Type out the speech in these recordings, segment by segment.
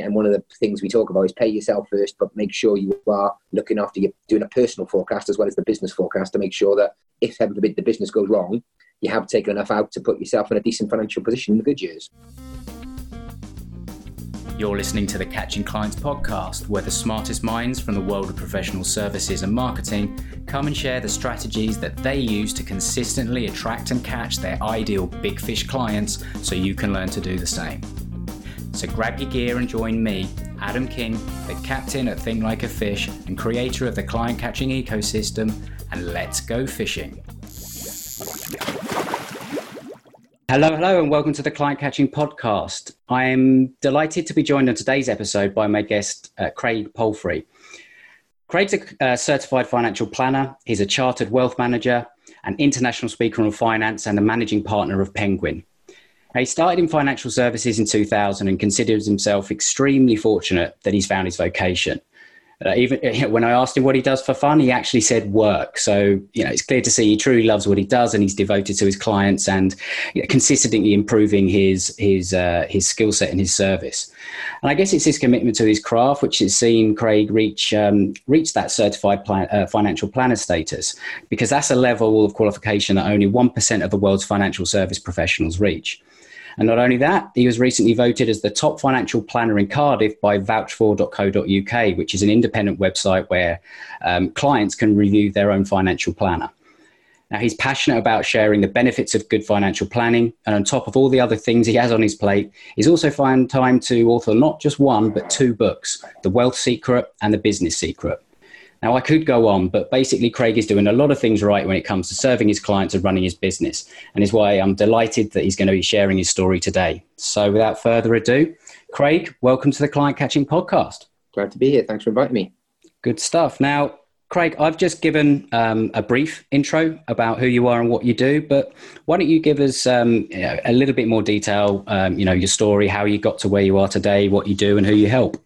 And one of the things we talk about is pay yourself first, but make sure you are looking after you, doing a personal forecast as well as the business forecast to make sure that if heaven forbid the business goes wrong, you have taken enough out to put yourself in a decent financial position in the good years. You're listening to the Catching Clients podcast, where the smartest minds from the world of professional services and marketing come and share the strategies that they use to consistently attract and catch their ideal big fish clients so you can learn to do the same. So grab your gear and join me, Adam King, the captain at Think Like a Fish and creator of the client catching ecosystem, and let's go fishing. Hello, hello, and welcome to the Client Catching Podcast. I am delighted to be joined on today's episode by my guest, uh, Craig Palfrey. Craig's a uh, certified financial planner, he's a chartered wealth manager, an international speaker on finance, and a managing partner of Penguin. He started in financial services in 2000 and considers himself extremely fortunate that he's found his vocation. Uh, even when I asked him what he does for fun, he actually said work. So you know, it's clear to see he truly loves what he does, and he's devoted to his clients and you know, consistently improving his his uh, his skill set and his service. And I guess it's his commitment to his craft which has seen Craig reach um, reach that certified plan, uh, financial planner status, because that's a level of qualification that only one percent of the world's financial service professionals reach. And not only that, he was recently voted as the top financial planner in Cardiff by vouchedfor.co.uk, which is an independent website where um, clients can review their own financial planner. Now, he's passionate about sharing the benefits of good financial planning. And on top of all the other things he has on his plate, he's also found time to author not just one, but two books The Wealth Secret and The Business Secret. Now, I could go on, but basically, Craig is doing a lot of things right when it comes to serving his clients and running his business, and is why I'm delighted that he's going to be sharing his story today. So, without further ado, Craig, welcome to the Client Catching Podcast. Glad to be here. Thanks for inviting me. Good stuff. Now, Craig, I've just given um, a brief intro about who you are and what you do, but why don't you give us um, you know, a little bit more detail? Um, you know, your story, how you got to where you are today, what you do, and who you help.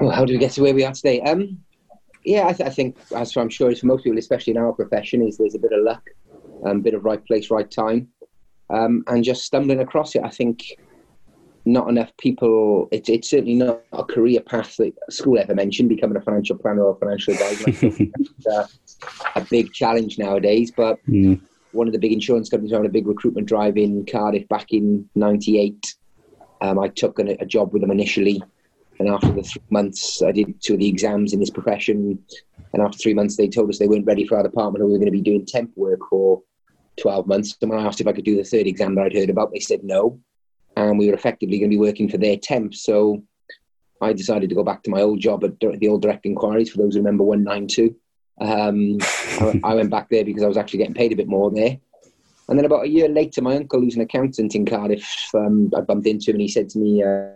Well, how do we get to where we are today? Um, yeah, I, th- I think, as I'm sure it's for most people, especially in our profession, is there's a bit of luck, a um, bit of right place, right time, um, and just stumbling across it. I think not enough people. It's it's certainly not a career path that school ever mentioned. Becoming a financial planner or a financial advisor, uh, a big challenge nowadays. But mm. one of the big insurance companies ran a big recruitment drive in Cardiff back in '98. Um, I took a, a job with them initially and after the three months, I did two of the exams in this profession. And after three months, they told us they weren't ready for our department and we were going to be doing temp work for 12 months. And when I asked if I could do the third exam that I'd heard about, they said no. And we were effectively going to be working for their temp. So I decided to go back to my old job at the old direct inquiries, for those who remember 192. Um, I, went back there because I was actually getting paid a bit more there. And then about a year later, my uncle, who's an accountant in Cardiff, um, I bumped into him and he said to me, uh,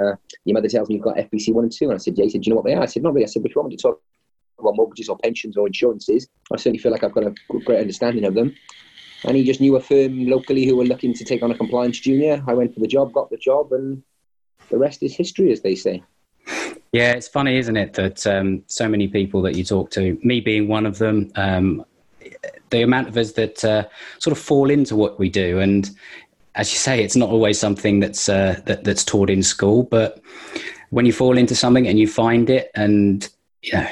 uh, your mother tells me you've got FPC one and two. And I said, yeah. He said, do you know what they are? I said, not really. I said, but if you want me to talk about mortgages or pensions or insurances, I certainly feel like I've got a great understanding of them. And he just knew a firm locally who were looking to take on a compliance junior. I went for the job, got the job, and the rest is history, as they say. Yeah, it's funny, isn't it, that um, so many people that you talk to, me being one of them, um, the amount of us that uh, sort of fall into what we do, and as you say, it's not always something that's uh, that, that's taught in school. But when you fall into something and you find it, and you know,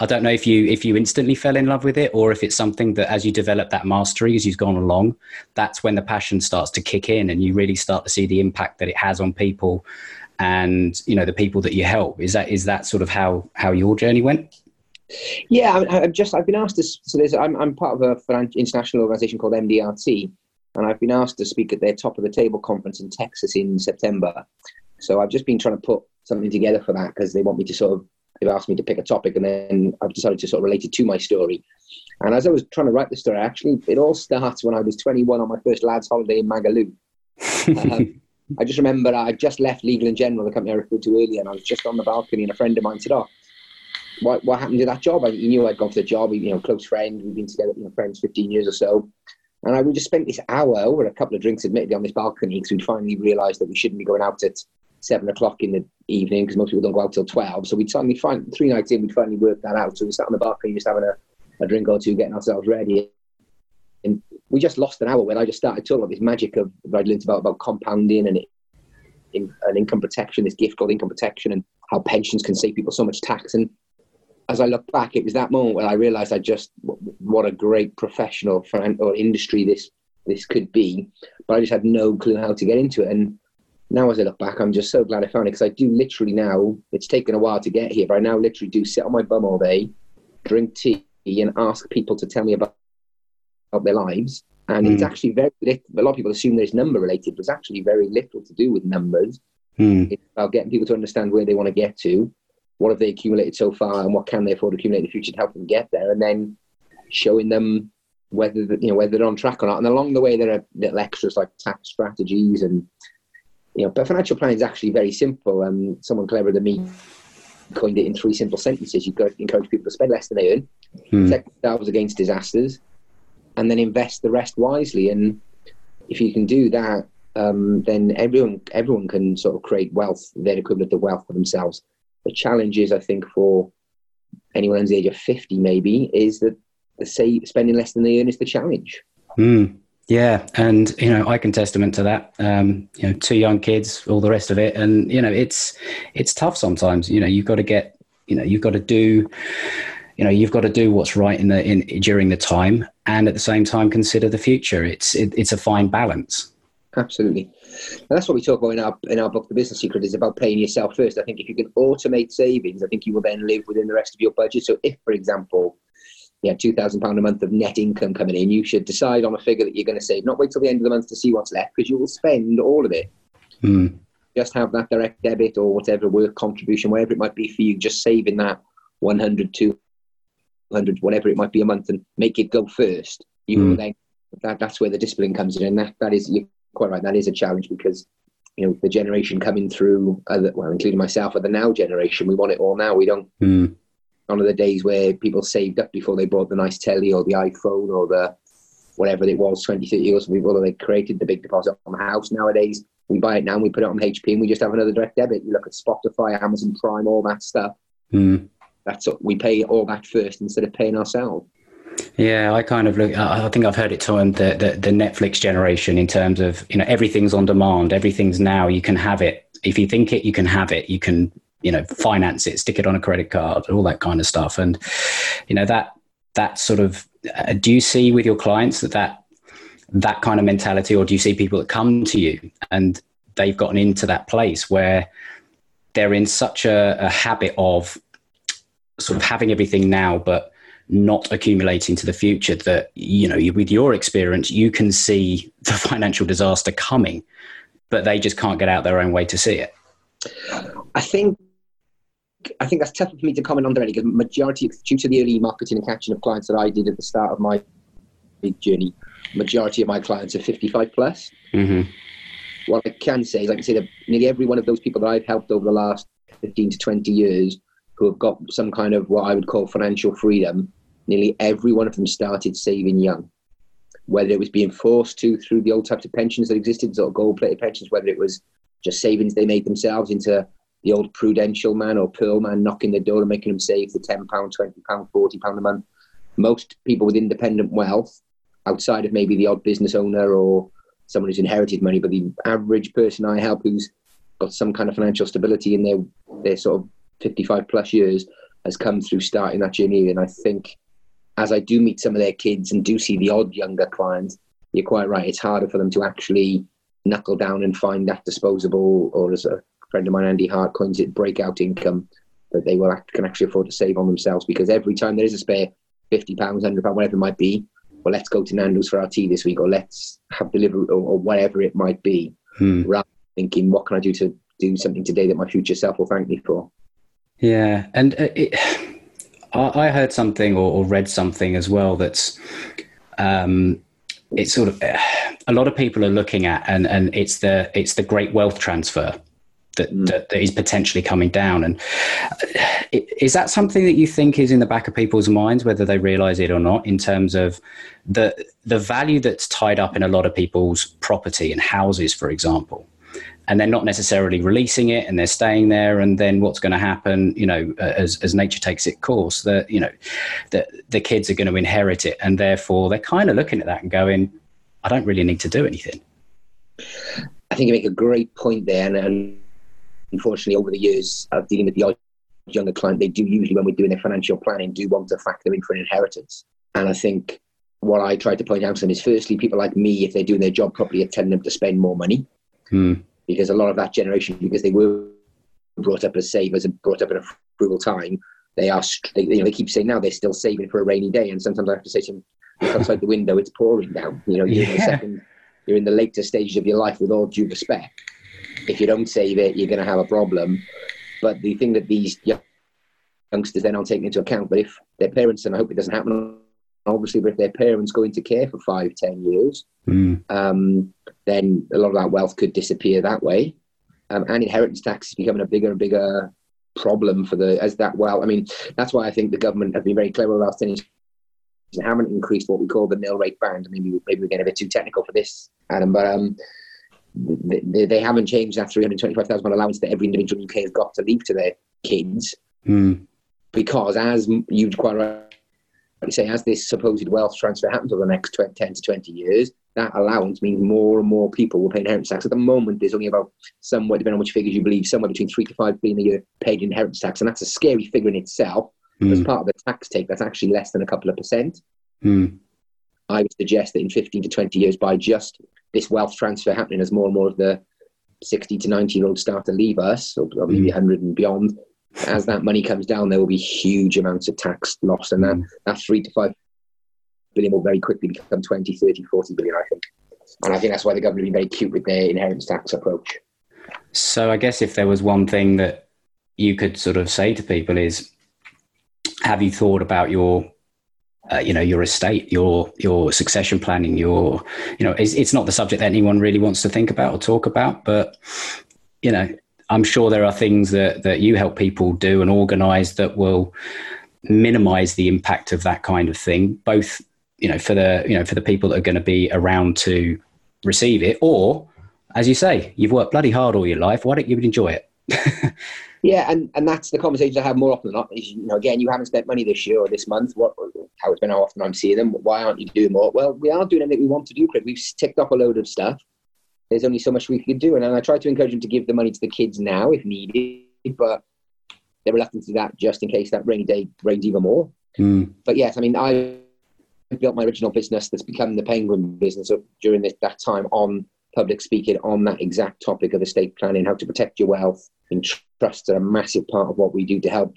I don't know if you if you instantly fell in love with it, or if it's something that as you develop that mastery as you've gone along, that's when the passion starts to kick in, and you really start to see the impact that it has on people, and you know the people that you help. Is that is that sort of how how your journey went? Yeah, I, have just I've been asked to. So there's I'm I'm part of an international organisation called MDRT, and I've been asked to speak at their top of the table conference in Texas in September. So I've just been trying to put something together for that because they want me to sort of they've asked me to pick a topic, and then I've decided to sort of relate it to my story. And as I was trying to write the story, actually, it all starts when I was 21 on my first lads' holiday in Magaluf. um, I just remember I just left Legal and General, the company I referred to earlier, and I was just on the balcony, and a friend of mine said, "Oh, what, what happened to that job?" I, he knew I'd gone for the job. He, you know, close friend. We've been together, you know, friends 15 years or so. And I we just spent this hour over a couple of drinks, admittedly, on this balcony because we'd finally realised that we shouldn't be going out at seven o'clock in the evening because most people don't go out till twelve. So we'd finally find three nights in, we'd finally worked that out. So we sat on the balcony, just having a, a drink or two, getting ourselves ready. And we just lost an hour when I just started talking about this magic of I'd learned about about compounding and in, an income protection, this gift called income protection, and how pensions can save people so much tax. And as I look back, it was that moment when I realised I just what a great professional or industry this this could be, but I just had no clue how to get into it. And now, as I look back, I'm just so glad I found it because I do literally now. It's taken a while to get here, but I now literally do sit on my bum all day, drink tea, and ask people to tell me about, about their lives. And mm. it's hmm. actually very little. A lot of people assume there's number related, but it's actually very little to do with numbers. Mm. It's about getting people to understand where they want to get to, what have they accumulated so far, and what can they afford to accumulate in the future to help them get there, and then showing them whether you know whether they're on track or not. And along the way, there are little extras like tax strategies and you know. But financial planning is actually very simple. And um, someone cleverer than me coined it in three simple sentences. You encourage people to spend less than they earn, hmm. protect themselves against disasters, and then invest the rest wisely. And if you can do that, um, then everyone everyone can sort of create wealth, their equivalent of wealth for themselves. The challenge is, I think, for anyone under the age of fifty, maybe, is that the say spending less than they earn is the challenge. Mm, yeah, and you know I can testament to that. Um, you know, two young kids, all the rest of it, and you know it's it's tough sometimes. You know, you've got to get, you know, you've got to do, you know, you've got to do what's right in the in during the time, and at the same time consider the future. It's it, it's a fine balance. Absolutely, and that's what we talk about in our in our book, The Business Secret, is about paying yourself first. I think if you can automate savings, I think you will then live within the rest of your budget. So, if, for example, you yeah, two thousand pound a month of net income coming in, you should decide on a figure that you're going to save. Not wait till the end of the month to see what's left because you will spend all of it. Mm. Just have that direct debit or whatever work contribution, whatever it might be for you. Just saving that 100, 200, whatever it might be a month, and make it go first. You mm. then that that's where the discipline comes in, and that that is you're quite right. That is a challenge because you know the generation coming through, uh, well, including myself, are the now generation. We want it all now. We don't. Mm one of the days where people saved up before they bought the nice telly or the iPhone or the whatever it was 20, 30 years before they created the big deposit on the house. Nowadays, we buy it now and we put it on HP and we just have another direct debit. You look at Spotify, Amazon Prime, all that stuff. Mm. That's what we pay all that first instead of paying ourselves. Yeah, I kind of look. I think I've heard it termed the, the, the Netflix generation in terms of you know everything's on demand, everything's now. You can have it if you think it, you can have it. You can you know finance it stick it on a credit card all that kind of stuff and you know that that sort of uh, do you see with your clients that that that kind of mentality or do you see people that come to you and they've gotten into that place where they're in such a, a habit of sort of having everything now but not accumulating to the future that you know with your experience you can see the financial disaster coming but they just can't get out their own way to see it i think I think that's tough for me to comment on directly because majority, due to the early marketing and catching of clients that I did at the start of my journey, majority of my clients are 55 plus. Mm-hmm. What I can say is, I can say that nearly every one of those people that I've helped over the last 15 to 20 years who have got some kind of what I would call financial freedom, nearly every one of them started saving young. Whether it was being forced to through the old types of pensions that existed, sort of gold plated pensions, whether it was just savings they made themselves into the old prudential man or pearl man knocking the door and making them save the £10, £20, £40 a month. Most people with independent wealth, outside of maybe the odd business owner or someone who's inherited money, but the average person I help who's got some kind of financial stability in their, their sort of 55 plus years has come through starting that journey. And I think as I do meet some of their kids and do see the odd younger clients, you're quite right. It's harder for them to actually knuckle down and find that disposable or as a friend of mine, Andy Hart, coins it breakout income that they will act, can actually afford to save on themselves because every time there is a spare fifty pounds, hundred pounds, whatever it might be, well, let's go to Nando's for our tea this week, or let's have delivery, or, or whatever it might be, hmm. rather than thinking, what can I do to do something today that my future self will thank me for? Yeah, and uh, it, I heard something or, or, read something as well that's um, it's sort of a lot of people are looking at, and and it's the it's the great wealth transfer that, mm. that, that is potentially coming down. And uh, is that something that you think is in the back of people's minds, whether they realize it or not, in terms of the the value that's tied up in a lot of people's property and houses, for example? And they're not necessarily releasing it, and they're staying there. And then what's going to happen? You know, as as nature takes its course, that you know, that the kids are going to inherit it, and therefore they're kind of looking at that and going, "I don't really need to do anything." I think you make a great point there, and, and unfortunately, over the years of dealing with the younger client, they do usually, when we're doing their financial planning, do want to factor in for an inheritance. And I think what I try to point out to them is firstly, people like me, if they're doing their job properly, are telling them to spend more money. Hmm. Because a lot of that generation, because they were brought up as savers and brought up in a frugal time, they are, they, you know, they keep saying now they're still saving for a rainy day. And sometimes I have to say to them, look outside the window, it's pouring down. You know, you're, yeah. in the second, you're in the later stages of your life with all due respect. If you don't save it, you're going to have a problem. But the thing that these youngsters then aren't taking into account, but if their parents, and I hope it doesn't happen obviously, but if their parents go into care for five, ten years, mm. um, then a lot of that wealth could disappear that way. Um, and inheritance tax is becoming a bigger and bigger problem for the as that well. I mean, that's why I think the government have been very clever Last about saying they haven't increased what we call the nil rate band. Maybe maybe we're getting a bit too technical for this, Adam, but um, they, they haven't changed that three hundred twenty-five thousand allowance that every individual in UK has got to leave to their kids, mm. because as you quite right say, as this supposed wealth transfer happens over the next 20, 10 to 20 years, that allowance means more and more people will pay inheritance tax. At the moment, there's only about somewhere, depending on which figures you believe, somewhere between three to five billion a year paid inheritance tax. And that's a scary figure in itself. Mm. As part of the tax take, that's actually less than a couple of percent. Mm. I would suggest that in 15 to 20 years, by just this wealth transfer happening as more and more of the 60 to 90 year olds start to leave us, or probably mm. 100 and beyond, as that money comes down, there will be huge amounts of tax lost, and that, mm. that three to five billion will very quickly become 20, 30, 40 billion, I think. And I think that's why the government have been very cute with their inheritance tax approach. So I guess if there was one thing that you could sort of say to people is, have you thought about your uh, you know your estate your your succession planning your you know it's, it's not the subject that anyone really wants to think about or talk about but you know I'm sure there are things that, that you help people do and organize that will minimize the impact of that kind of thing, both, you know, for the, you know, for the people that are going to be around to receive it, or as you say, you've worked bloody hard all your life. Why don't you enjoy it? yeah, and, and that's the conversations I have more often than not. Is, you know, again, you haven't spent money this year or this month. What, how it's been, how often I'm seeing them. Why aren't you doing more? Well, we are doing everything we want to do, Craig. We've ticked off a load of stuff there's only so much we can do. And and I try to encourage them to give the money to the kids now if needed, but they're reluctant to do that just in case that rainy day rains even more. Mm. But yes, I mean, I built my original business that's become the Penguin business during this, that time on public speaking on that exact topic of estate planning, how to protect your wealth. And trusts are a massive part of what we do to help.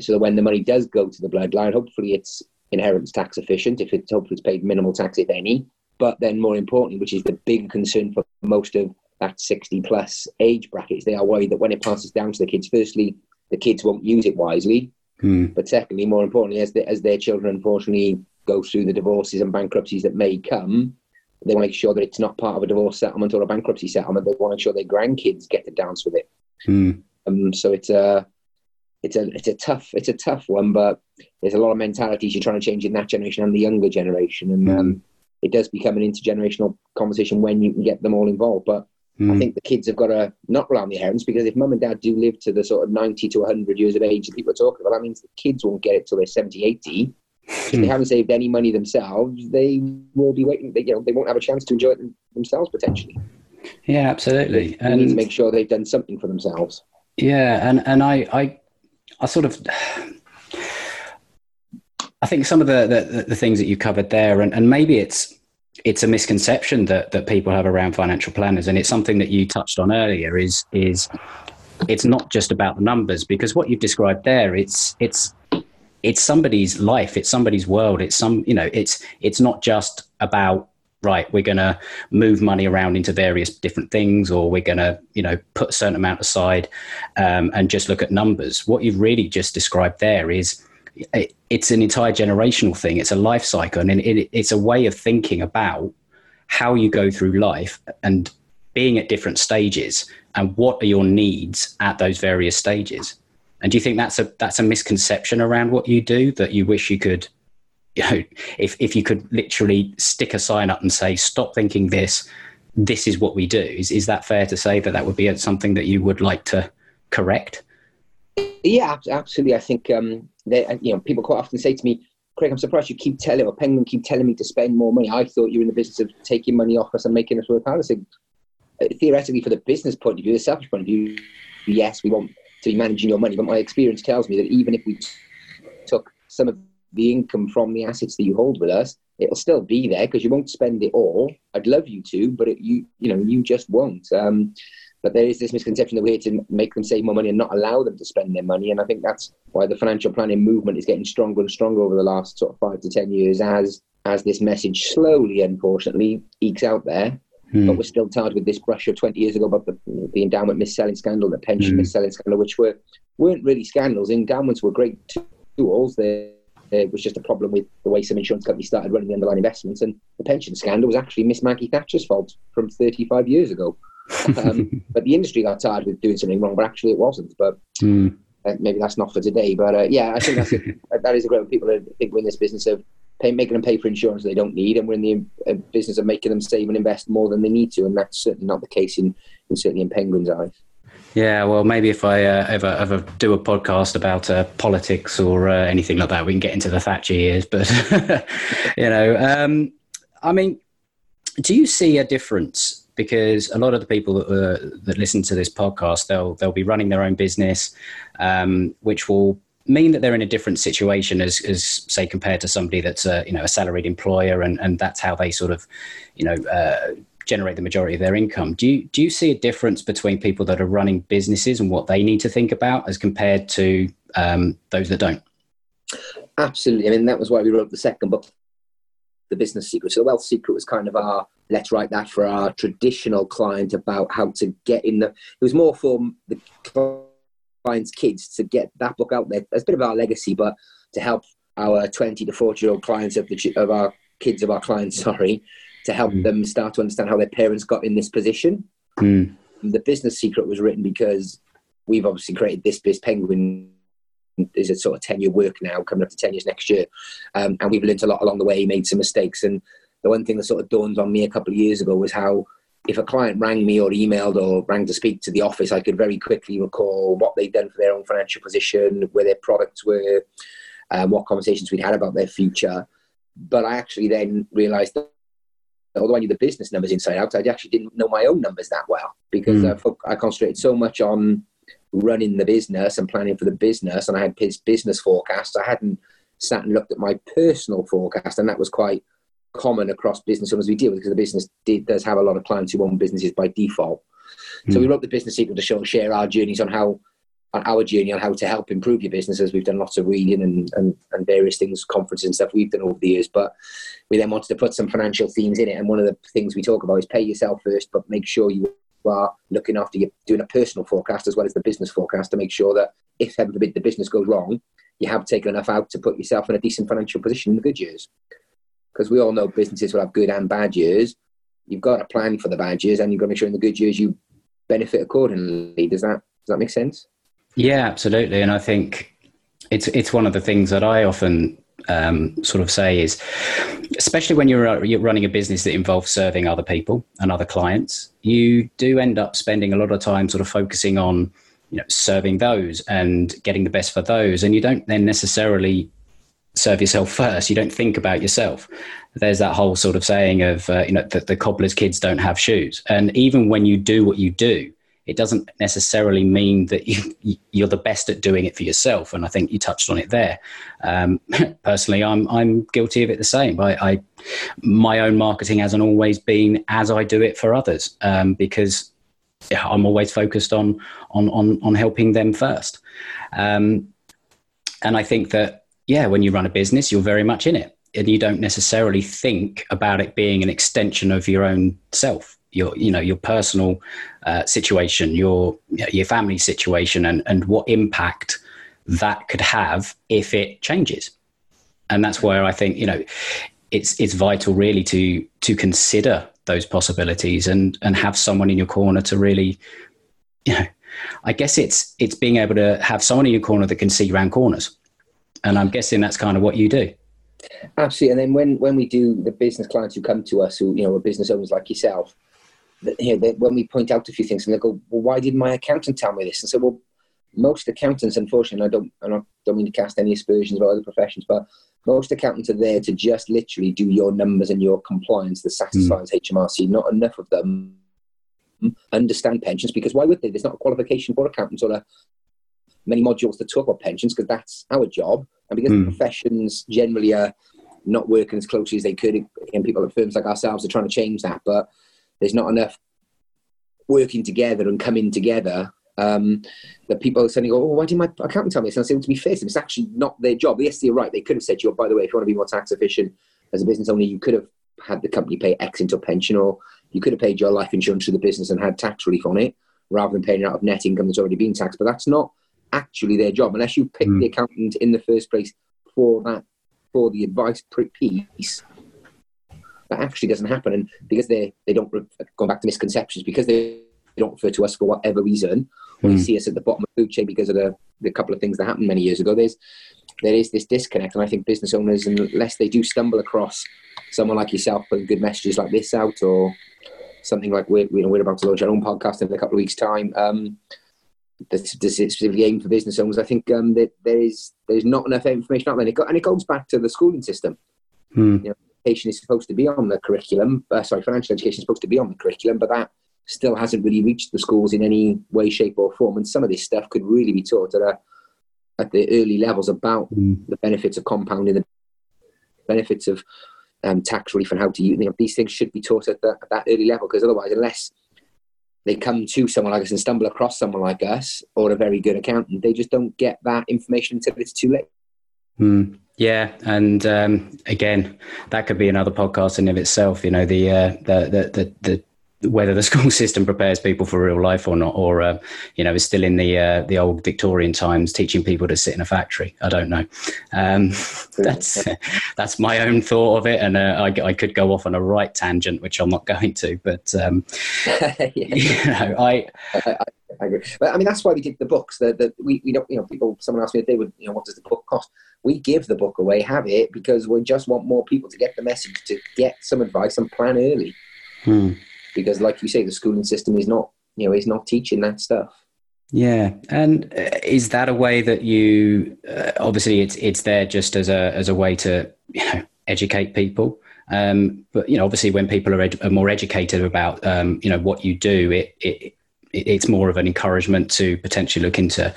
So that when the money does go to the bloodline, hopefully it's inheritance tax efficient. If it's hopefully it's paid minimal tax, if any, but then, more importantly, which is the big concern for most of that 60 plus age brackets, they are worried that when it passes down to the kids, firstly, the kids won't use it wisely. Mm. But secondly, more importantly, as, the, as their children unfortunately go through the divorces and bankruptcies that may come, they want to make sure that it's not part of a divorce settlement or a bankruptcy settlement. They want to make sure their grandkids get to dance with it. Mm. Um, so it's a, it's a, it's a tough, it's a tough one. But there's a lot of mentalities you're trying to change in that generation and the younger generation, and mm. um, it does become an intergenerational conversation when you can get them all involved. But mm. I hmm. think the kids have got to not rely on the parents because if mum and dad do live to the sort of 90 to 100 years of age that people are talking about, that means the kids won't get it till they're 70, 80. If they hmm. haven't saved any money themselves, they will be waiting. They, you know, they won't have a chance to enjoy it themselves potentially. Yeah, absolutely. They and need to make sure they've done something for themselves. Yeah, and and I I, I sort of I think some of the, the, the things that you covered there, and, and maybe it's it's a misconception that that people have around financial planners, and it's something that you touched on earlier. Is is it's not just about the numbers because what you've described there, it's it's it's somebody's life, it's somebody's world, it's some you know, it's it's not just about right we're going to move money around into various different things or we're going to you know put a certain amount aside um, and just look at numbers what you've really just described there is it's an entire generational thing. It's a life cycle, and it, it's a way of thinking about how you go through life and being at different stages, and what are your needs at those various stages. And do you think that's a that's a misconception around what you do that you wish you could, you know, if if you could literally stick a sign up and say, "Stop thinking this. This is what we do." Is is that fair to say that that would be something that you would like to correct? Yeah, absolutely. I think um, they, you know people quite often say to me, "Craig, I'm surprised you keep telling or Penguin keep telling me to spend more money. I thought you were in the business of taking money off us and making us work harder." So, uh, theoretically, for the business point of view, the selfish point of view, yes, we want to managing your money. But my experience tells me that even if we took some of the income from the assets that you hold with us, it'll still be there because you won't spend it all. I'd love you to, but it, you you know you just won't. Um, but there is this misconception that we're here to make them save more money and not allow them to spend their money. And I think that's why the financial planning movement is getting stronger and stronger over the last sort of five to ten years as as this message slowly, unfortunately, ekes out there. Mm. But we're still tarred with this brush of 20 years ago about the, the endowment mis-selling scandal, the pension mm. mis-selling scandal, which were, weren't really scandals. Endowments were great tools. They, it was just a problem with the way some insurance companies started running the underlying investments. And the pension scandal was actually Miss Maggie Thatcher's fault from 35 years ago. um, but the industry got tired with doing something wrong, but actually it wasn't. But mm. uh, maybe that's not for today. But uh, yeah, I think that's a, that is a great people that think we're in this business of pay, making them pay for insurance they don't need, and we're in the uh, business of making them save and invest more than they need to, and that's certainly not the case in, in certainly in Penguin's eyes. Yeah, well, maybe if I uh, ever ever do a podcast about uh, politics or uh, anything like that, we can get into the Thatcher years. But you know, um, I mean, do you see a difference? Because a lot of the people that, uh, that listen to this podcast, they'll they'll be running their own business, um, which will mean that they're in a different situation as, as say compared to somebody that's a you know a salaried employer and and that's how they sort of you know uh, generate the majority of their income. Do you do you see a difference between people that are running businesses and what they need to think about as compared to um, those that don't? Absolutely. I mean that was why we wrote the second book the business secret. So the wealth secret was kind of our let's write that for our traditional client about how to get in the it was more for the clients' kids to get that book out there. It's a bit of our legacy, but to help our 20 to 40 year old clients of, the, of our kids of our clients, sorry, to help mm. them start to understand how their parents got in this position. Mm. The business secret was written because we've obviously created this biz penguin is a sort of 10 year work now coming up to 10 years next year um, and we've learned a lot along the way made some mistakes and the one thing that sort of dawned on me a couple of years ago was how if a client rang me or emailed or rang to speak to the office, I could very quickly recall what they'd done for their own financial position, where their products were, um, what conversations we'd had about their future. But I actually then realised that although I knew the business numbers inside out, I actually didn't know my own numbers that well because mm. I, I concentrated so much on running the business and planning for the business, and I had his business forecasts. I hadn't sat and looked at my personal forecast, and that was quite common across business owners we deal with because the business did, does have a lot of clients who own businesses by default. Mm. So we hmm. wrote the business secret to show share our journeys on how on our journey on how to help improve your businesses. We've done lots of reading and, and, and various things, conferences and stuff we've done over the years. But we then wanted to put some financial themes in it. And one of the things we talk about is pay yourself first, but make sure you are looking after you, doing a personal forecast as well as the business forecast to make sure that if heaven forbid the business goes wrong, you have taken enough out to put yourself in a decent financial position in the good years because we all know businesses will have good and bad years. You've got to plan for the bad years, and you've got to make sure in the good years you benefit accordingly. Does that does that make sense? Yeah, absolutely. And I think it's it's one of the things that I often um, sort of say is, especially when you're, you're running a business that involves serving other people and other clients, you do end up spending a lot of time sort of focusing on you know serving those and getting the best for those, and you don't then necessarily serve yourself first. You don't think about yourself. There's that whole sort of saying of, uh, you know, that the cobbler's kids don't have shoes. And even when you do what you do, it doesn't necessarily mean that you, you're the best at doing it for yourself. And I think you touched on it there. Um, personally, I'm, I'm guilty of it the same. I, I, my own marketing hasn't always been as I do it for others um, because I'm always focused on, on, on, on helping them first. Um, and I think that yeah, when you run a business, you're very much in it, and you don't necessarily think about it being an extension of your own self, your you know your personal uh, situation, your your family situation, and and what impact that could have if it changes. And that's where I think you know it's it's vital really to to consider those possibilities and and have someone in your corner to really you know I guess it's it's being able to have someone in your corner that can see around corners and I'm guessing that's kind of what you do. Absolutely. And then when, when we do the business clients who come to us, who, you know, are business owners like yourself, that, you know, they, when we point out a few things and they go, well, why didn't my accountant tell me this? And so, well, most accountants, unfortunately, I don't, I don't mean to cast any aspersions about other professions, but most accountants are there to just literally do your numbers and your compliance that satisfies mm. HMRC. Not enough of them understand pensions because why would they? There's not a qualification for accountants or a, many modules to talk about pensions because that's our job. And because mm. professions generally are not working as closely as they could, and people at firms like ourselves are trying to change that, but there's not enough working together and coming together um, that people are saying, "Oh, why didn't my accountant tell me this?" And I say, to be fair, it's actually not their job. Yes, you're right. They could have said to you, oh, "By the way, if you want to be more tax efficient as a business owner, you could have had the company pay X into a pension, or you could have paid your life insurance to the business and had tax relief on it, rather than paying out of net income that's already been taxed." But that's not actually their job unless you pick mm. the accountant in the first place for that for the advice piece. That actually doesn't happen, and because they they don't go back to misconceptions because they don't refer to us for whatever reason, or mm. see us at the bottom of the food chain because of the, the couple of things that happened many years ago. There's there is this disconnect, and I think business owners, unless they do stumble across someone like yourself putting good messages like this out, or something like we're, you know, we're about to launch our own podcast in a couple of weeks' time. Um, that's, specifically aimed for business owners. I think um, that there is there's not enough information out there, and it, go, and it goes back to the schooling system. Hmm. You know, education is supposed to be on the curriculum. Uh, sorry, financial education is supposed to be on the curriculum, but that still hasn't really reached the schools in any way, shape, or form. And some of this stuff could really be taught at a at the early levels about mm. the benefits of compounding, the benefits of um, tax relief, and how to use. You know, these things should be taught at, the, at that early level because otherwise, unless they come to someone like us and stumble across someone like us or a very good accountant, they just don't get that information until it's too late. Mm. Yeah, and um, again, that could be another podcast in of itself. You know, the uh, the, the the the whether the school system prepares people for real life or not, or uh, you know, is still in the uh, the old Victorian times, teaching people to sit in a factory. I don't know. Um, that's that's my own thought of it, and uh, I, I, could go off on a right tangent, which I'm not going to. But um, you know, I, I, I, agree. But I mean, that's why we did the books. That that we, we don't, you know, people. Someone asked me if they would, you know, what does the book cost? We give the book away, have it, because we just want more people to get the message, to get some advice and plan early. Hmm because, like you say, the schooling system is not you know is not teaching that stuff. Yeah, and uh, is that a way that you uh, obviously it's it's there just as a as a way to you know educate people. Um, but you know, obviously, when people are, ed- are more educated about um, you know what you do, it, it it's more of an encouragement to potentially look into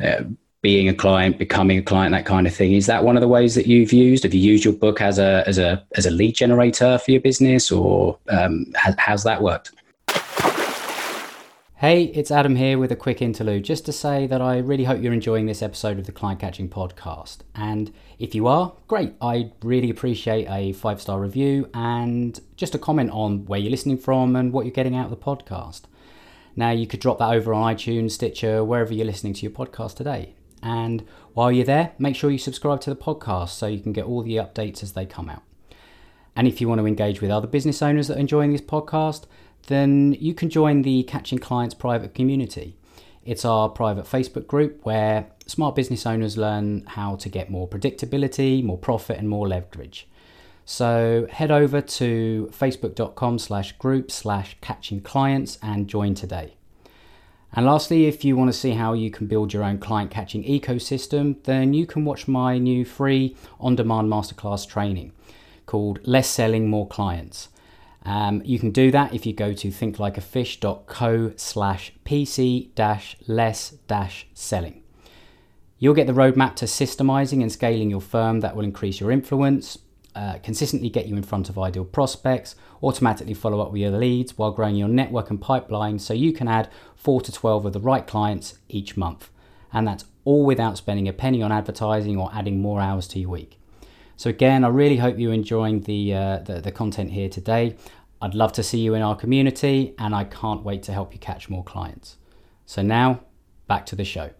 uh, being a client, becoming a client, that kind of thing. Is that one of the ways that you've used? Have you used your book as a as a as a lead generator for your business, or um, has, how's that worked? Hey, it's Adam here with a quick interlude just to say that I really hope you're enjoying this episode of the Client Catching Podcast. And if you are, great. I'd really appreciate a five star review and just a comment on where you're listening from and what you're getting out of the podcast. Now, you could drop that over on iTunes, Stitcher, wherever you're listening to your podcast today. And while you're there, make sure you subscribe to the podcast so you can get all the updates as they come out. And if you want to engage with other business owners that are enjoying this podcast, then you can join the Catching Clients private community. It's our private Facebook group where smart business owners learn how to get more predictability, more profit, and more leverage. So head over to facebook.com slash group slash catching clients and join today. And lastly, if you want to see how you can build your own client catching ecosystem, then you can watch my new free on demand masterclass training called Less Selling, More Clients. Um, you can do that if you go to thinklikeafish.co slash pc dash less dash selling. You'll get the roadmap to systemizing and scaling your firm that will increase your influence, uh, consistently get you in front of ideal prospects, automatically follow up with your leads while growing your network and pipeline so you can add 4 to 12 of the right clients each month. And that's all without spending a penny on advertising or adding more hours to your week. So, again, I really hope you're enjoying the, uh, the, the content here today. I'd love to see you in our community, and I can't wait to help you catch more clients. So, now back to the show.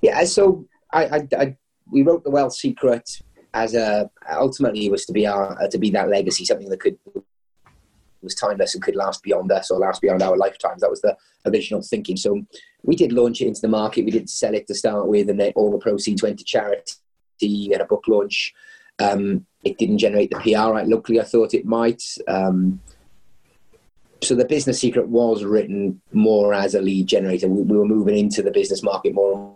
Yeah, so I, I, I we wrote the Wealth Secret as a ultimately it was to be our uh, to be that legacy, something that could was timeless and could last beyond us or last beyond our lifetimes. That was the original thinking. So we did launch it into the market. We didn't sell it to start with, and then all the proceeds went to charity. We had a book launch. Um, it didn't generate the PR right locally. I thought it might. Um, so the business secret was written more as a lead generator. We, we were moving into the business market more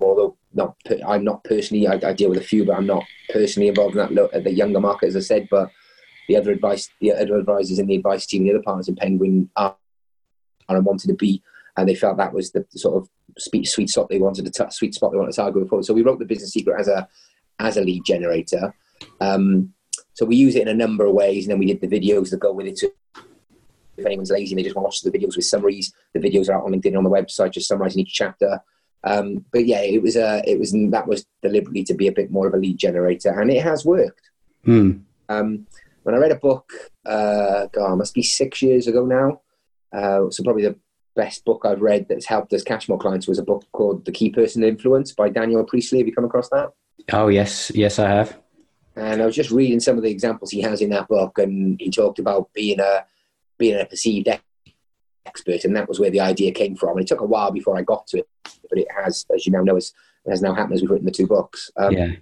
although not I'm not personally I, I, deal with a few, but I'm not personally involved in that look at the younger market, as I said. But the other advice, the other advisors in the advice team, the other partners in Penguin are, and wanted to be, and they felt that was the sort of sweet, sweet spot they wanted to touch, sweet spot they wanted to target forward. So we wrote the business secret as a as a lead generator. Um, so we use it in a number of ways, and then we did the videos that go with it. Too. If anyone's lazy and they just want to watch the videos with summaries, the videos are out on LinkedIn on the website, just summarising each chapter. Um, but yeah, it was a, it was that was deliberately to be a bit more of a lead generator, and it has worked. Hmm. Um, when I read a book, uh, God, must be six years ago now. Uh, so probably the best book I've read that's helped us catch more clients was a book called The Key Person Influence by Daniel Priestley. Have you come across that? Oh yes, yes, I have. And I was just reading some of the examples he has in that book, and he talked about being a being a perceived expert, and that was where the idea came from. And it took a while before I got to it, but it has, as you now know, has, has now happened as we've written the two books. Um, yeah.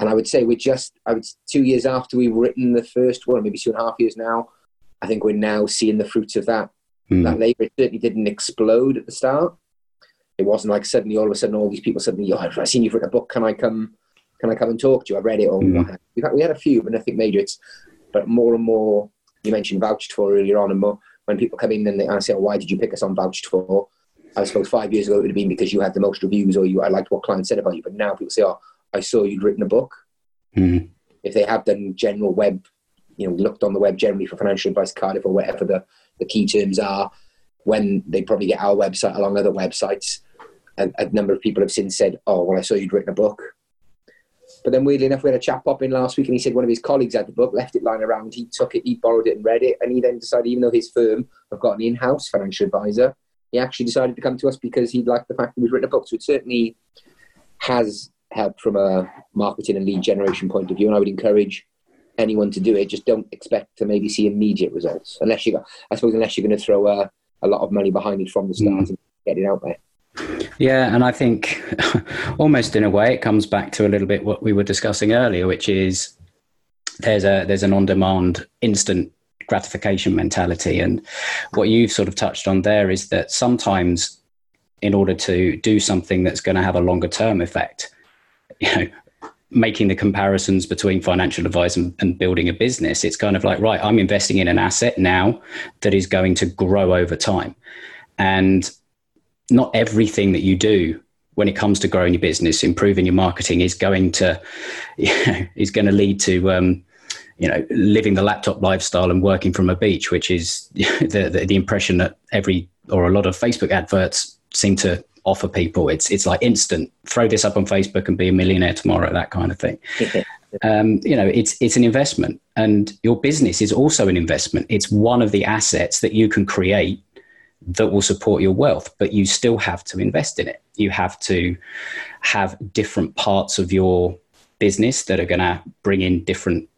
And I would say we're just, I would two years after we've written the first one, maybe two and a half years now. I think we're now seeing the fruits of that. Mm. That labor it certainly didn't explode at the start. It wasn't like suddenly all of a sudden all these people suddenly, oh, I've seen you've written a book. Can I come? Can I come and talk to you? I've read it. Or mm. we had, we had a few, but nothing major. It's but more and more. You mentioned vouched for earlier on, and more when people come in and they say, oh, "Why did you pick us on vouched for?" I suppose five years ago it would have been because you had the most reviews or you I liked what clients said about you. But now people say, "Oh, I saw you'd written a book." Mm. If they have done general web, you know, looked on the web generally for financial advice, Cardiff or whatever the, the key terms are, when they probably get our website along other websites, a, a number of people have since said, "Oh, well, I saw you'd written a book." But then, weirdly enough, we had a chap pop in last week, and he said one of his colleagues had the book, left it lying around. He took it, he borrowed it, and read it. And he then decided, even though his firm have got an in-house financial advisor, he actually decided to come to us because he liked the fact that we'd written a book. So it certainly has helped from a marketing and lead generation point of view. And I would encourage anyone to do it. Just don't expect to maybe see immediate results, unless you, I suppose, unless you're going to throw a, a lot of money behind it from the start mm. and get it out there. Yeah, and I think almost in a way it comes back to a little bit what we were discussing earlier, which is there's a there's an on-demand instant gratification mentality, and what you've sort of touched on there is that sometimes in order to do something that's going to have a longer term effect, you know, making the comparisons between financial advice and, and, building a business, it's kind of like, right, I'm investing in an asset now that is going to grow over time. And not everything that you do when it comes to growing your business, improving your marketing is going to you know, is going to lead to um, you know living the laptop lifestyle and working from a beach, which is the, the, the impression that every or a lot of Facebook adverts seem to offer people. It's it's like instant. Throw this up on Facebook and be a millionaire tomorrow. That kind of thing. um, you know, it's it's an investment, and your business is also an investment. It's one of the assets that you can create that will support your wealth, but you still have to invest in it. You have to have different parts of your business that are going to bring in different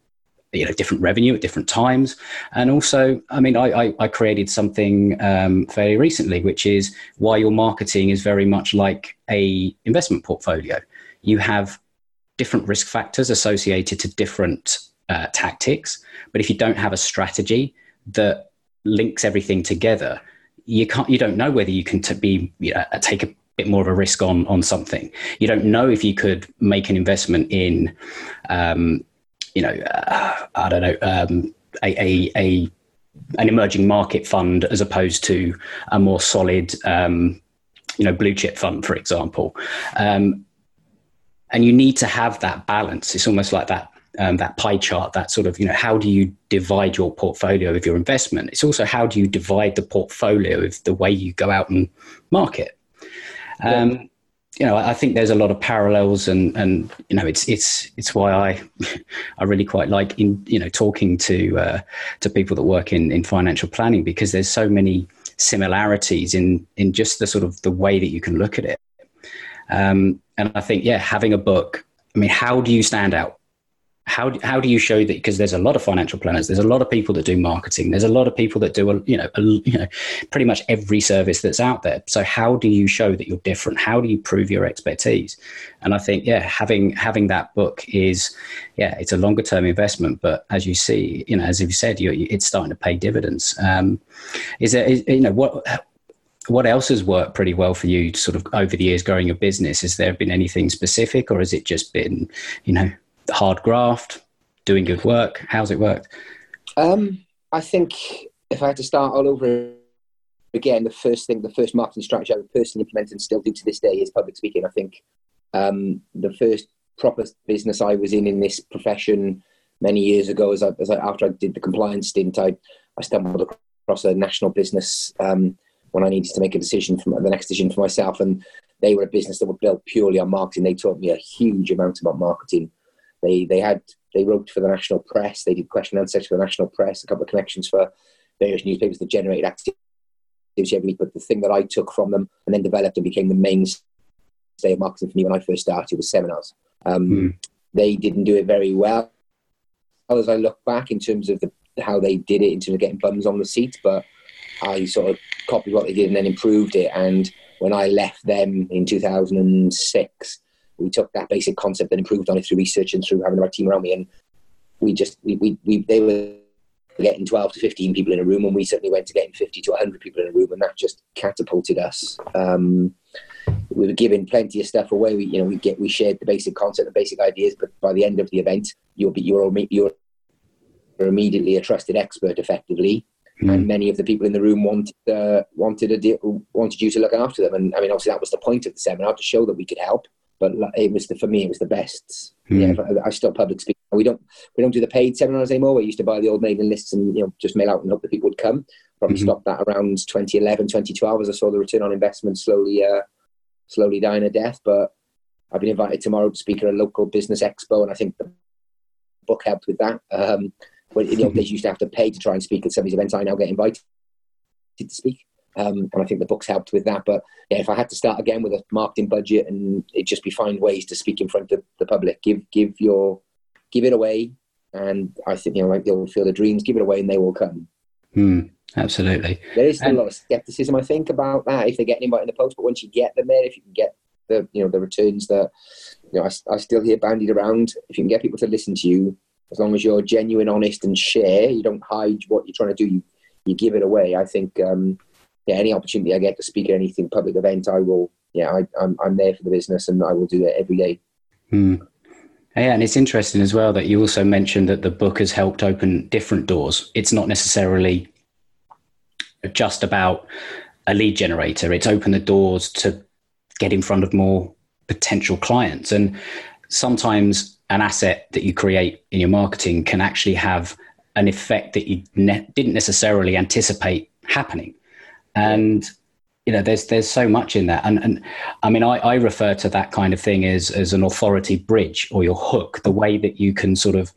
you know different revenue at different times and also i mean i i, I created something um, fairly recently which is why your marketing is very much like a investment portfolio you have different risk factors associated to different uh, tactics but if you don't have a strategy that links everything together you can't you don't know whether you can be you know, take a bit more of a risk on on something. You don't know if you could make an investment in um, you know uh, i don't know um, a, a, a, an emerging market fund as opposed to a more solid um, you know blue chip fund for example. Um, and you need to have that balance. It's almost like that um, that pie chart, that sort of, you know, how do you divide your portfolio of your investment? It's also how do you divide the portfolio of the way you go out and market. Um, yeah. You know, I think there's a lot of parallels, and and you know, it's it's it's why I I really quite like in you know talking to uh, to people that work in in financial planning because there's so many similarities in in just the sort of the way that you can look at it. Um, and I think, yeah, having a book. I mean, how do you stand out? How how do you show that because there's a lot of financial planners there's a lot of people that do marketing there's a lot of people that do a, you know a, you know pretty much every service that's out there. So how do you show that you're different? How do you prove your expertise? And i think yeah having having that book is yeah it's a longer term investment but as you see you know as you said it's starting to pay dividends. Um, is there is, you know what what else has worked pretty well for you sort of over the years growing your business? Has there been anything specific or has it just been you know hard graft, doing good work? How's it worked? Um, I think if I had to start all over again, the first thing, the first marketing strategy I would personally implement and still do to this day is public speaking. I think um, the first proper business I was in in this profession many years ago, as I, as I after I did the compliance stint, I, I stumbled across a national business um, when I needed to make a decision for the next decision for myself, and they were a business that were built purely on marketing. They taught me a huge amount about marketing. They they had they wrote for the national press. They did question and answers for the national press. A couple of connections for various newspapers that generated activity every week. But the thing that I took from them and then developed and became the mainstay of marketing for me when I first started was seminars. Um, mm. They didn't do it very well as I look back in terms of the, how they did it in terms of getting bums on the seat, but I sort of copied what they did and then improved it. And when I left them in 2006, we took that basic concept and improved on it through research and through having the right team around me. And we just, we, we, we they were getting 12 to 15 people in a room and we certainly went to getting 50 to 100 people in a room and that just catapulted us. Um, we were giving plenty of stuff away. We, you know, we get, we shared the basic concept, the basic ideas, but by the end of the event, you'll be, you're, you're immediately a trusted expert effectively Mm. And many of the people in the room wanted uh, wanted a deal, wanted you to look after them. And I mean, obviously, that was the point of the seminar to show that we could help. But it was the, for me, it was the best. Mm. Yeah, I still public speak. We don't we don't do the paid seminars anymore. We used to buy the old mailing lists and you know just mail out and hope that people would come. Probably mm-hmm. stopped that around 2011, 2012 as I saw the return on investment slowly uh, slowly dying a death. But I've been invited tomorrow to speak at a local business expo, and I think the book helped with that. Um, when in the old days, you used to have to pay to try and speak at some of these events. I now get invited to speak. Um, and I think the books helped with that. But yeah, if I had to start again with a marketing budget, and it just be find ways to speak in front of the public, give give your give it away, and I think you know like the Field of Dreams, give it away, and they will come. Mm, absolutely. There is still and, a lot of skepticism, I think, about that if they get anybody in the post. But once you get them there, if you can get the you know the returns that you know I, I still hear bandied around, if you can get people to listen to you, as long as you're genuine, honest, and share, you don't hide what you're trying to do. You you give it away. I think um, yeah, any opportunity I get to speak at anything public event, I will. Yeah, I, am I'm, I'm there for the business, and I will do that every day. Hmm. Yeah, and it's interesting as well that you also mentioned that the book has helped open different doors. It's not necessarily just about a lead generator. It's opened the doors to get in front of more potential clients. And sometimes an asset that you create in your marketing can actually have an effect that you ne- didn't necessarily anticipate happening. And you know, there's there's so much in that, and and I mean, I, I refer to that kind of thing as as an authority bridge or your hook, the way that you can sort of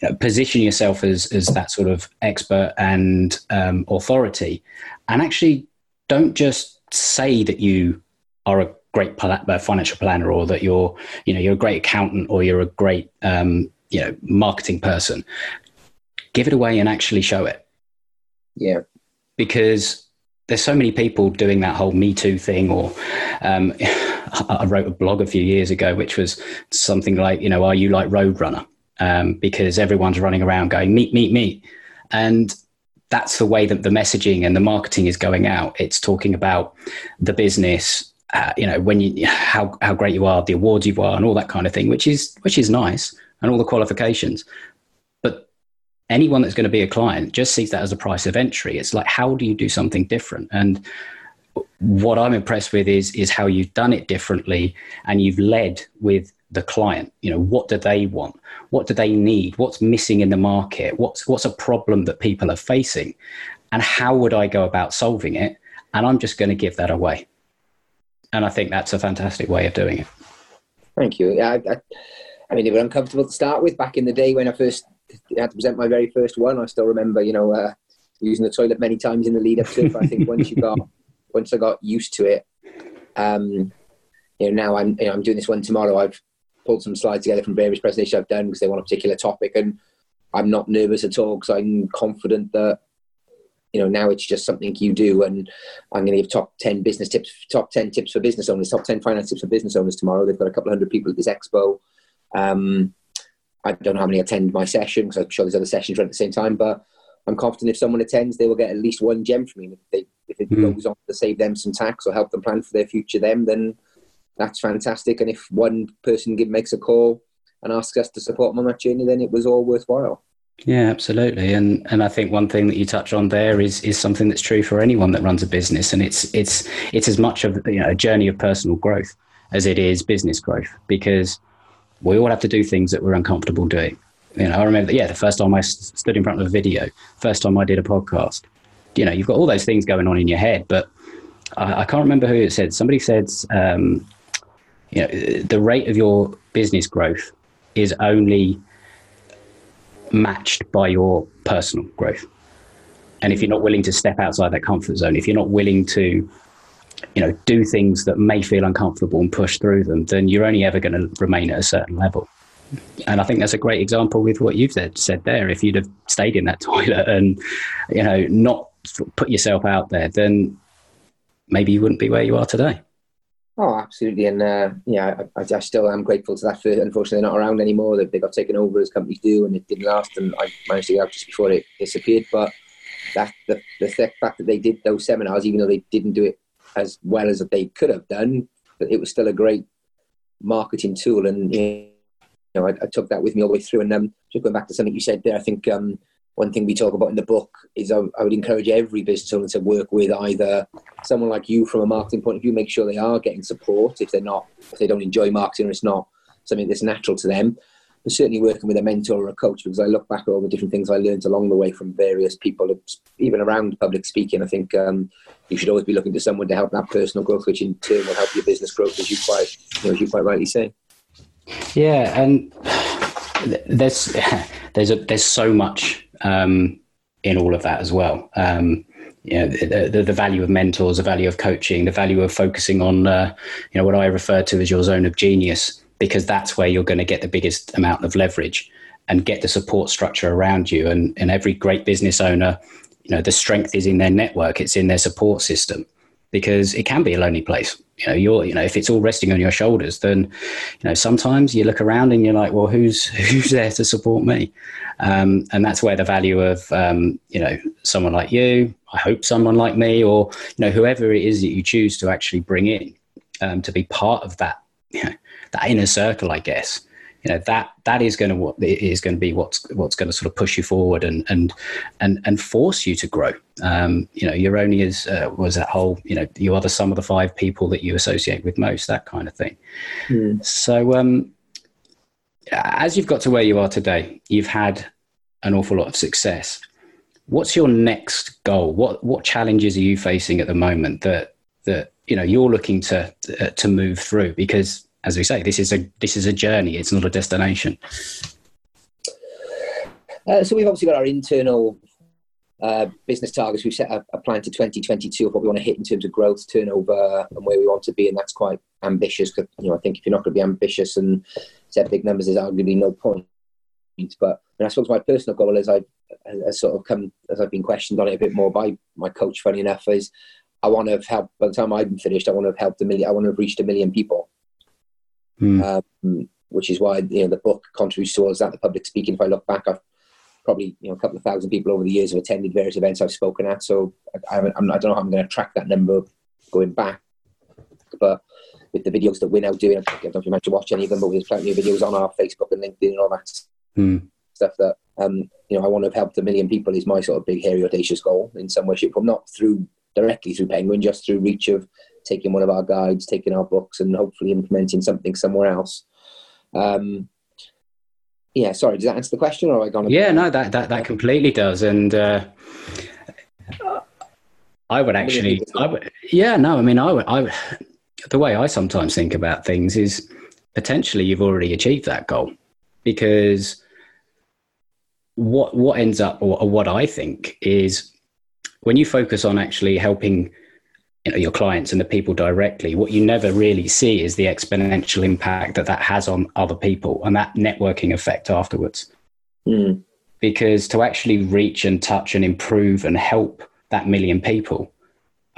you know, position yourself as as that sort of expert and um, authority, and actually don't just say that you are a great uh, financial planner or that you're you know you're a great accountant or you're a great um, you know marketing person. Give it away and actually show it. Yeah. Because there's so many people doing that whole me too thing or um, i wrote a blog a few years ago which was something like you know are you like roadrunner? Um, because everyone's running around going meet meet meet. And that's the way that the messaging and the marketing is going out. It's talking about the business uh, you know when you how how great you are, the awards you've won, and all that kind of thing, which is which is nice, and all the qualifications. Anyone that's going to be a client just sees that as a price of entry. It's like how do you do something different? And what I'm impressed with is is how you've done it differently, and you've led with the client. You know what do they want? What do they need? What's missing in the market? What's what's a problem that people are facing? And how would I go about solving it? And I'm just going to give that away and I think that's a fantastic way of doing it. Thank you. I, I, I mean, it was uncomfortable to start with back in the day when I first had to present my very first one. I still remember, you know, uh, using the toilet many times in the lead up to it. But I think once you got, once I got used to it, um, you know, now I'm, you know, I'm doing this one tomorrow. I've pulled some slides together from various presentations I've done because they want a particular topic, and I'm not nervous at all because I'm confident that you know now it's just something you do and i'm going to give top 10 business tips top 10 tips for business owners top 10 finance tips for business owners tomorrow they've got a couple of hundred people at this expo um, i don't know how many attend my session because i'm sure there's other sessions run at the same time but i'm confident if someone attends they will get at least one gem from me if, they, if it mm. goes on to save them some tax or help them plan for their future them then that's fantastic and if one person makes a call and asks us to support them on that journey then it was all worthwhile Yeah, absolutely. And and I think one thing that you touch on there is is something that's true for anyone that runs a business, and it's it's it's as much of you know, a journey of personal growth as it is business growth because we all have to do things that we're uncomfortable doing. You know, I remember, yeah, the first time I stood in front of a video, first time I did a podcast. You know, you've got all those things going on in your head, but I, I can't remember who it said. Somebody said, um, you know, the rate of your business growth is only matched by your personal growth. And if you're not willing to step outside that comfort zone, if you're not willing to, you know, do things that may feel uncomfortable and push through them, then you're only ever going to remain at a certain level. And I think that's a great example with what you've said, said there. If you'd have stayed in that toilet and, you know, not put yourself out there, then maybe you wouldn't be where you are today. Oh, absolutely, and uh, yeah, I, I, still am grateful to that. For unfortunately, not around anymore. They, they got taken over as companies do, and it didn't last. And I managed to get out just before it disappeared. But that the the fact that they did those seminars, even though they didn't do it as well as they could have done, but it was still a great marketing tool. And you know, I, I took that with me all the way through. And um, just going back to something you said there, I think um, one thing we talk about in the book is I, I, would encourage every business owner to work with either someone like you from a marketing point of view, make sure they are getting support if they're not, if they don't enjoy marketing or it's not something that's natural to them. But certainly working with a mentor or a coach because I look back at all the different things I learned along the way from various people, even around public speaking. I think um, you should always be looking to someone to help that personal growth, which in turn will help your business growth, as you quite, you know, as you quite rightly say. Yeah, and there's there's a, there's so much um, in all of that as well. Um, you know, the, the, the, value of mentors, the value of coaching, the value of focusing on, uh, you know, what I refer to as your zone of genius, because that's where you're going to get the biggest amount of leverage and get the support structure around you. And, and every great business owner, you know, the strength is in their network, it's in their support system because it can be a lonely place. You know, you're, you know, if it's all resting on your shoulders, then, you know, sometimes you look around and you're like, well, who's, who's there to support me? Um, and that's where the value of, um, you know, someone like you, I hope someone like me, or, you know, whoever it is that you choose to actually bring in um, to be part of that, you know, that inner circle, I guess, you know that that is going to what is going to be what's what's going to sort of push you forward and and and and force you to grow. Um, you know, you're only as uh, was that whole you know you are the sum of the five people that you associate with most, that kind of thing. Mm. So um, as you've got to where you are today, you've had an awful lot of success. What's your next goal? What what challenges are you facing at the moment that that you know you're looking to uh, to move through? Because as we say, this is a this is a journey. It's not a destination. Uh, so we've obviously got our internal uh, business targets. We've set a, a, plan to 2022 of what we want to hit in terms of growth, turnover, and where we want to be, and that's quite ambitious. Because you know, I think if you're not going to be ambitious and set big numbers, there's arguably no point. But and I suppose my personal goal is I've has sort of come as I've been questioned on it a bit more by my coach. Funny enough, is I want to have helped. By the time I'm finished, I want to have helped a million. I want to have reached a million people mm. um, which is why you know the book contributes towards that. The public speaking. If I look back, I've probably you know a couple of thousand people over the years have attended various events I've spoken at. So I, I, I'm, I don't know how I'm going to track that number going back, but with the videos that we're now doing, I don't know if you managed to watch any of them, but there's plenty of videos on our Facebook and LinkedIn and all that mm. stuff that um, you know I want to have helped a million people is my sort of big, hairy, audacious goal in some way, shape, form. Not through directly through Penguin, just through reach of taking one of our guides, taking our books, and hopefully implementing something somewhere else. Um, yeah, sorry, does that answer the question, or I gone? Yeah, no, that that that completely does, and uh, I would actually, I would, yeah, no, I mean, I would, I would, the way I sometimes think about things is potentially you've already achieved that goal because what what ends up, or, or what I think is when you focus on actually helping you know, your clients and the people directly, what you never really see is the exponential impact that that has on other people and that networking effect afterwards. Mm. Because to actually reach and touch and improve and help that million people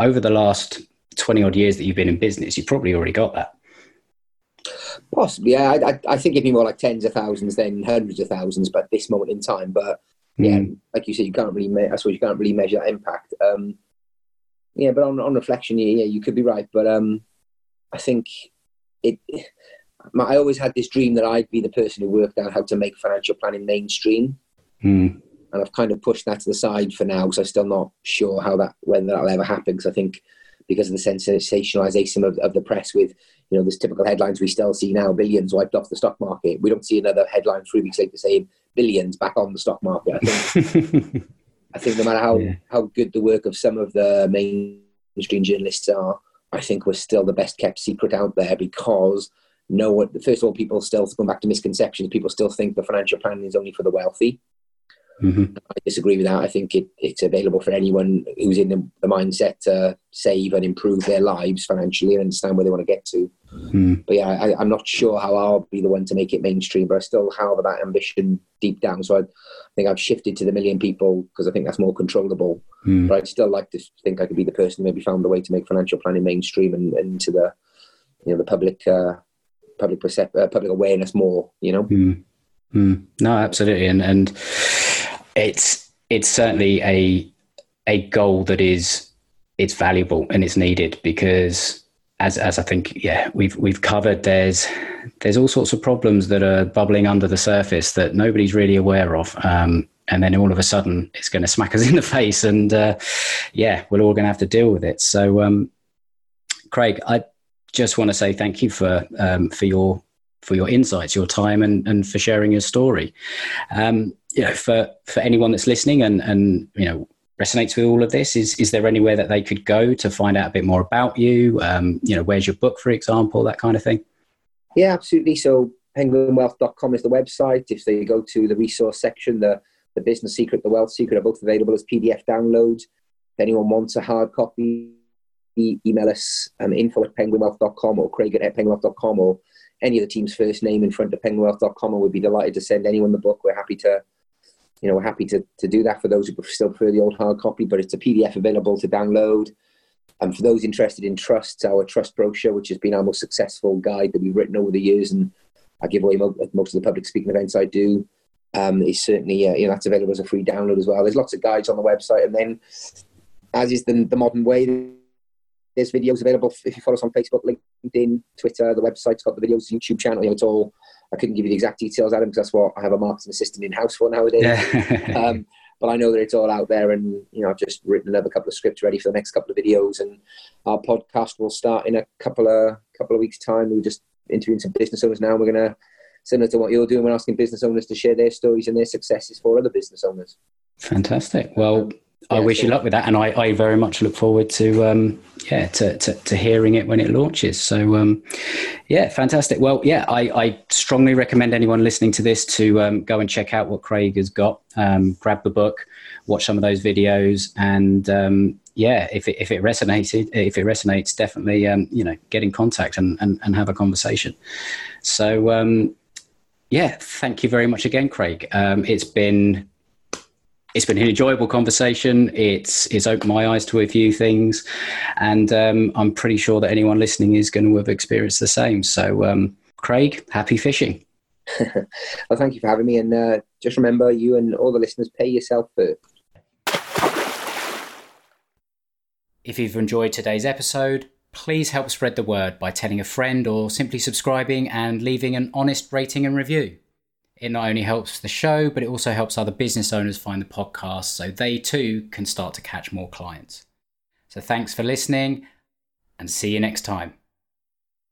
over the last 20 odd years that you've been in business, you've probably already got that. Possibly, yeah. I, I think it'd be more like tens of thousands than hundreds of thousands, but this moment in time. But yeah, mm. like you said, you can't really. Me- I suppose you can't really measure that impact. Um, yeah, but on on reflection, yeah, yeah, you could be right. But um, I think it. My, I always had this dream that I'd be the person who worked out how to make financial planning mainstream. Mm. And I've kind of pushed that to the side for now because I'm still not sure how that whether that'll ever happen. Because I think because of the sensationalization of, of the press with you know, there's typical headlines we still see now, billions wiped off the stock market. We don't see another headline three weeks later saying billions back on the stock market. I think, I think no matter how, yeah. how good the work of some of the mainstream journalists are, I think we're still the best kept secret out there because no one, first of all, people still, going back to misconceptions, people still think the financial planning is only for the wealthy. Mm-hmm. I disagree with that. I think it, it's available for anyone who's in the, the, mindset to save and improve their lives financially and understand where they want to get to. Mm. But yeah, I, am not sure how I'll be the one to make it mainstream, but I still have that ambition deep down. So I, I think I've shifted to the million people because I think that's more controllable. Mm. But I'd still like to think I could be the person who maybe found the way to make financial planning mainstream and, and into the you know the public uh, public percep- uh, public awareness more. You know. Mm. No, absolutely, and and it's it's certainly a a goal that is it's valuable and it's needed because as as I think yeah we've we've covered there's there's all sorts of problems that are bubbling under the surface that nobody's really aware of um, and then all of a sudden it's going to smack us in the face and uh, yeah we're all going to have to deal with it. So um, Craig I just want to say thank you for um, for your for your insights your time and, and for sharing your story. Um, you know, for for anyone that's listening and and you know resonates with all of this, is is there anywhere that they could go to find out a bit more about you? Um, you know, where's your book, for example, that kind of thing. Yeah, absolutely. So penguinwealth.com is the website. If they go to the resource section, the the business secret, the wealth secret are both available as PDF downloads. If anyone wants a hard copy, email us um, info at penguinwealth.com or craig at penguinwealth.com or any of the team's first name in front of penguinwealth.com and we'd be delighted to send anyone the book. We're happy to you know, we're happy to, to do that for those who still prefer the old hard copy, but it's a PDF available to download. And for those interested in trusts, our trust brochure, which has been our most successful guide that we've written over the years, and I give away most of the public speaking events I do, um, is certainly uh, you know that's available as a free download as well. There's lots of guides on the website, and then as is the, the modern way, there's videos available if you follow us on Facebook, LinkedIn, Twitter. The website's got the videos, YouTube channel. You know, it's all I couldn't give you the exact details, Adam, because that's what I have a marketing assistant in house for nowadays. Yeah. um, but I know that it's all out there, and you know I've just written another couple of scripts ready for the next couple of videos, and our podcast will start in a couple of couple of weeks' time. We're just interviewing some business owners now. We're going to similar to what you're doing. We're asking business owners to share their stories and their successes for other business owners. Fantastic. Well, I wish so. you luck with that, and I, I very much look forward to um, yeah to, to, to hearing it when it launches. So um, yeah, fantastic. Well, yeah, I, I strongly recommend anyone listening to this to um, go and check out what Craig has got. Um, grab the book, watch some of those videos, and um, yeah, if it, if it resonated, if it resonates, definitely um, you know get in contact and, and, and have a conversation. So yeah, thank you very much again, Craig. it's been it's been an enjoyable conversation. It's it's opened my eyes to a few things, and um, I'm pretty sure that anyone listening is going to have experienced the same. So, um, Craig, happy fishing. well, thank you for having me, and uh, just remember, you and all the listeners, pay yourself first. If you've enjoyed today's episode, please help spread the word by telling a friend or simply subscribing and leaving an honest rating and review. It not only helps the show, but it also helps other business owners find the podcast so they too can start to catch more clients. So thanks for listening and see you next time.